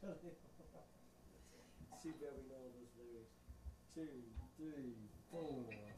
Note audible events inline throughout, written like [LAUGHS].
actually. [LAUGHS] See where we know those lyrics. Two, three, four.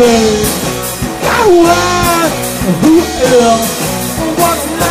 babe. Power! Who else? What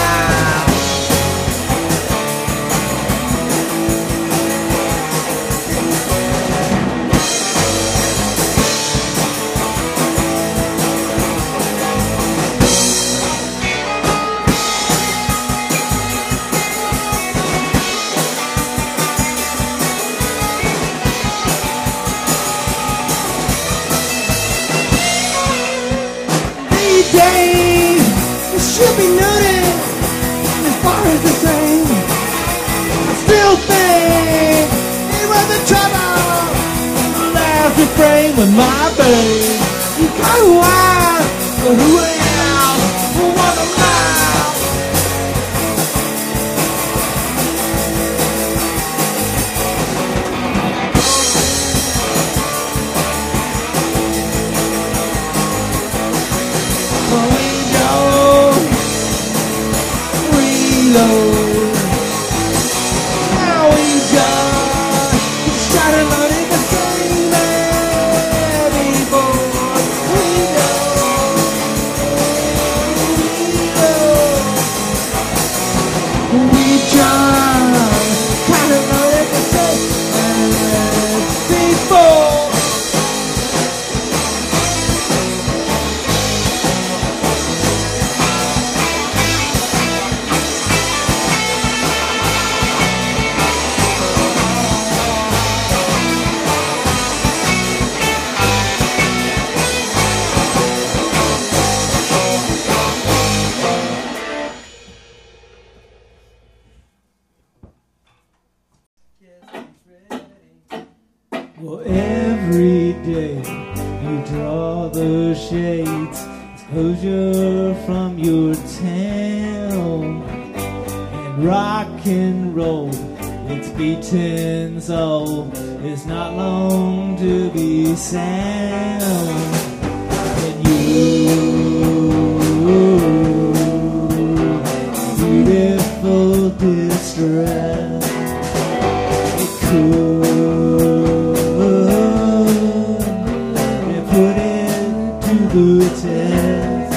you, beautiful distress, it could and put it to the test.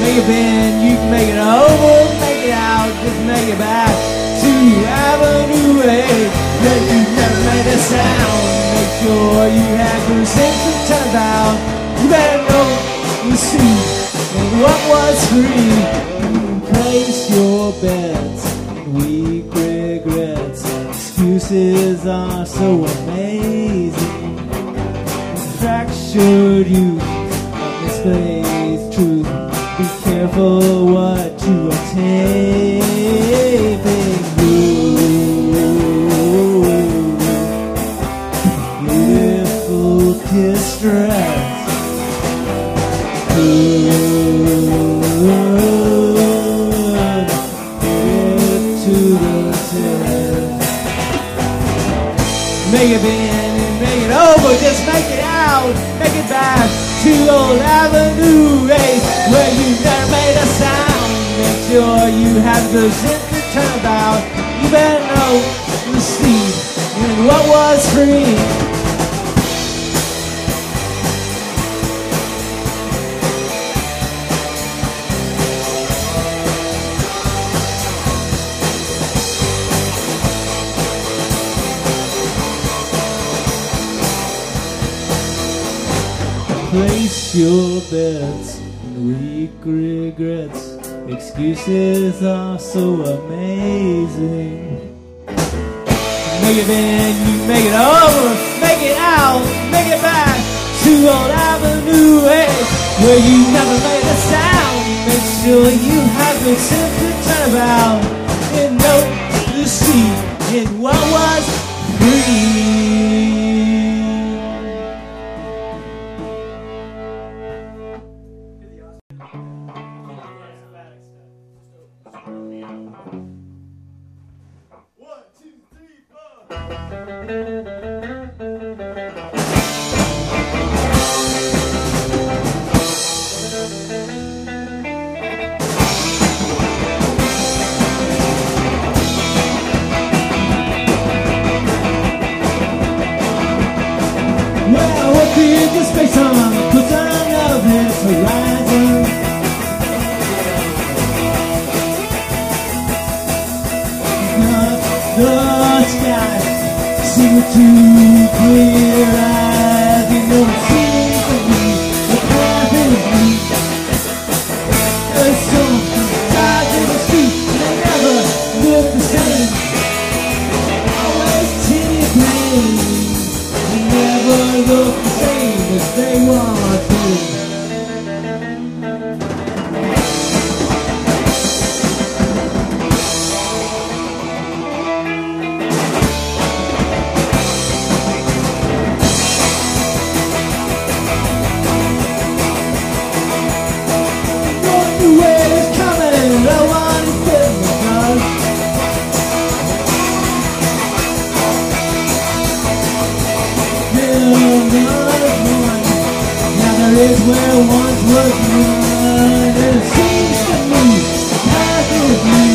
Make it bend, you can make it over, make it out, just make it back to Avenue A. That you never made a sound. Make sure you have your sense of turn about. You better know sea and what was free. Place your bets weak regrets. Excuses are so to old Avenue A where you never made a sound. Make sure you have good sense to turn about. You better know the seed and what was free. Your bets and weak regrets. Excuses are so amazing. Make it in, you make it over, make it out, make it back to old Avenue A, where you never made a sound. Make sure you have to turn about and know the sea in what was free. Is where once was none. It seems to me path is me.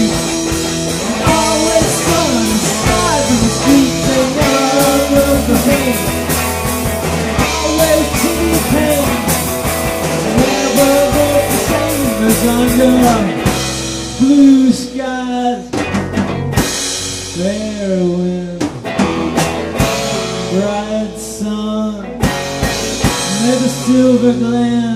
Always sun, skies in the street, they never look the same. Always teeny pain, never look the same as under blue silver glen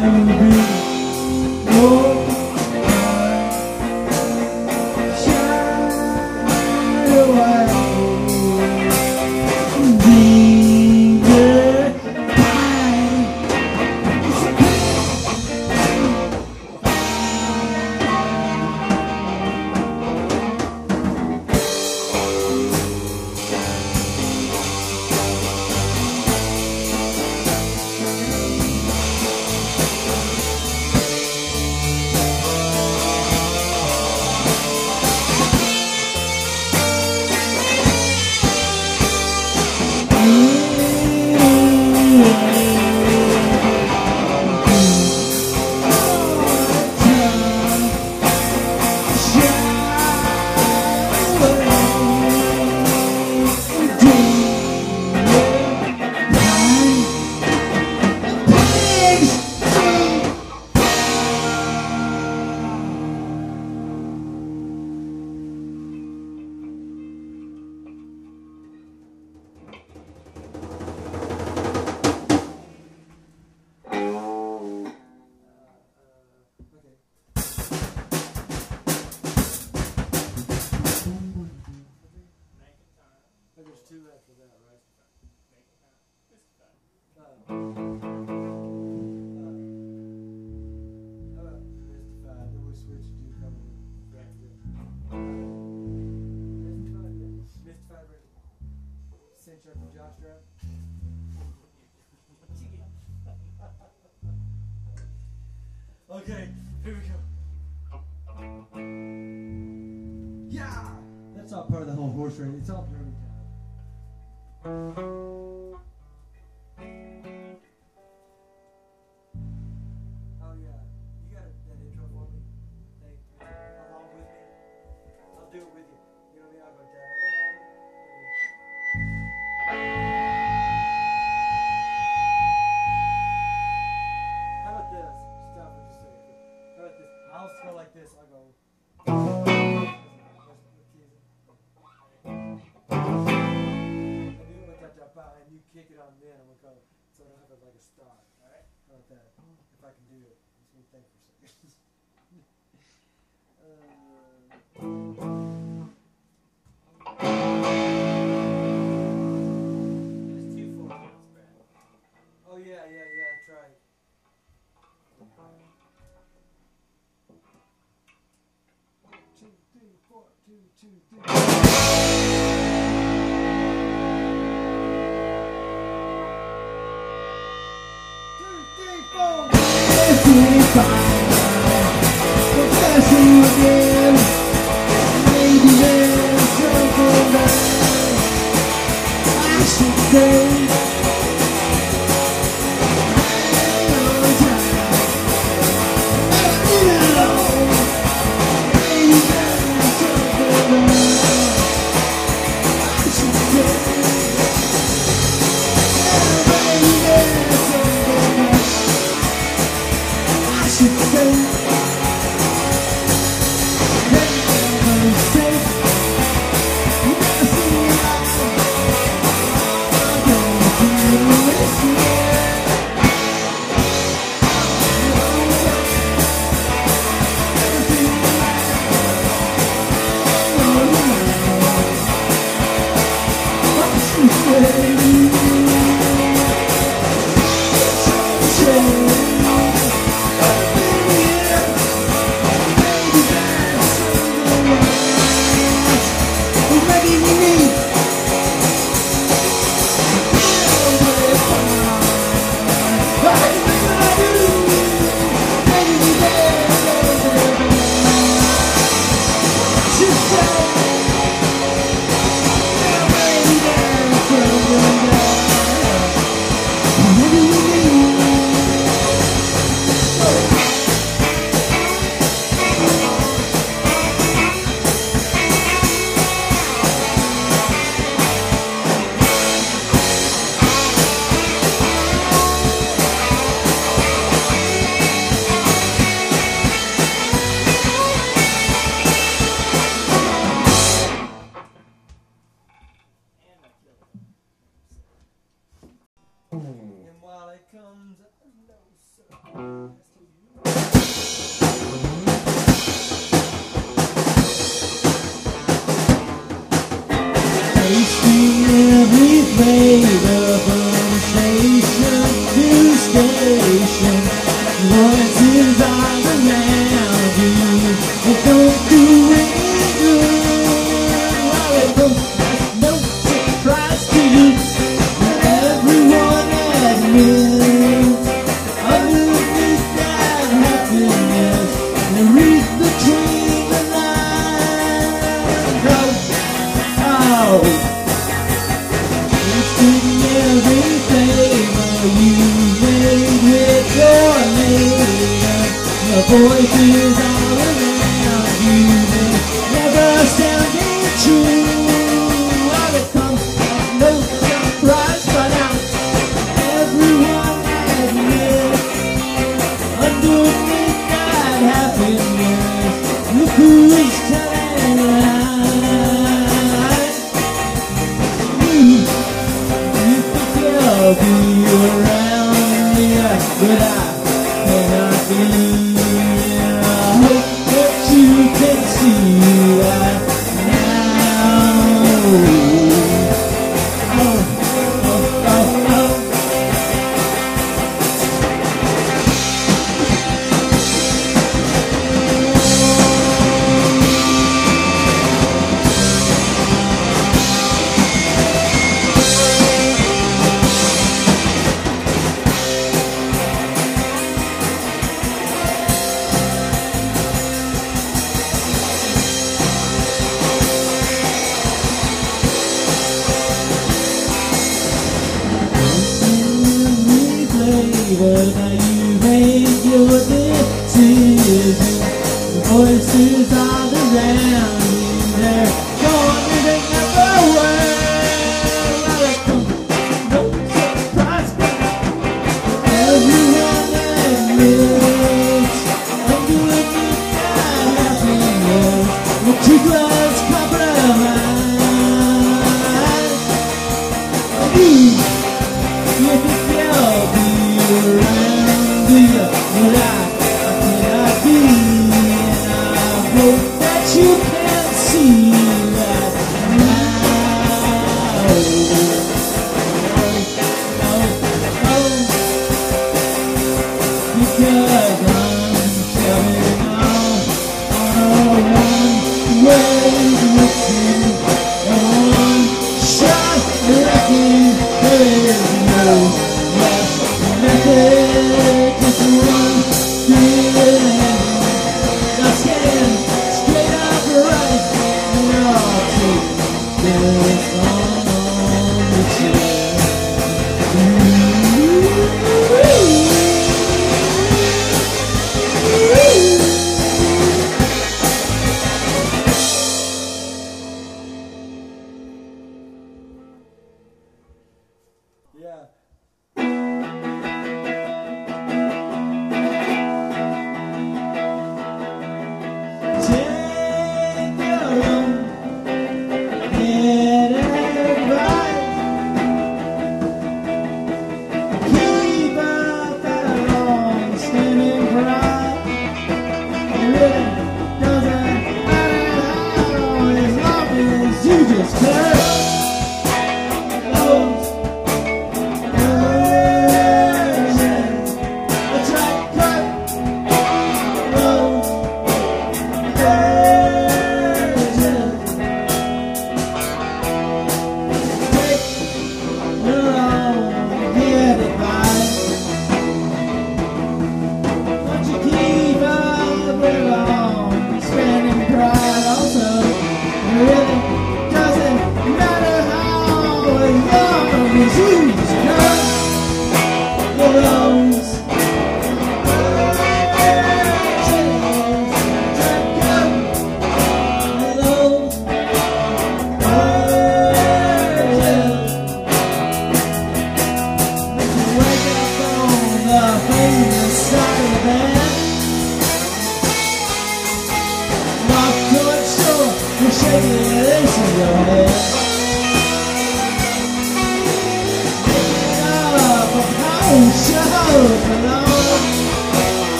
Feeling the beauty. grocery in itself. you kick it on then. I'm gonna go. So I don't have it like a star. All right. How about that? If I can do it, just gonna think for a second. [LAUGHS] Uh. Oh yeah, yeah, yeah. That's right.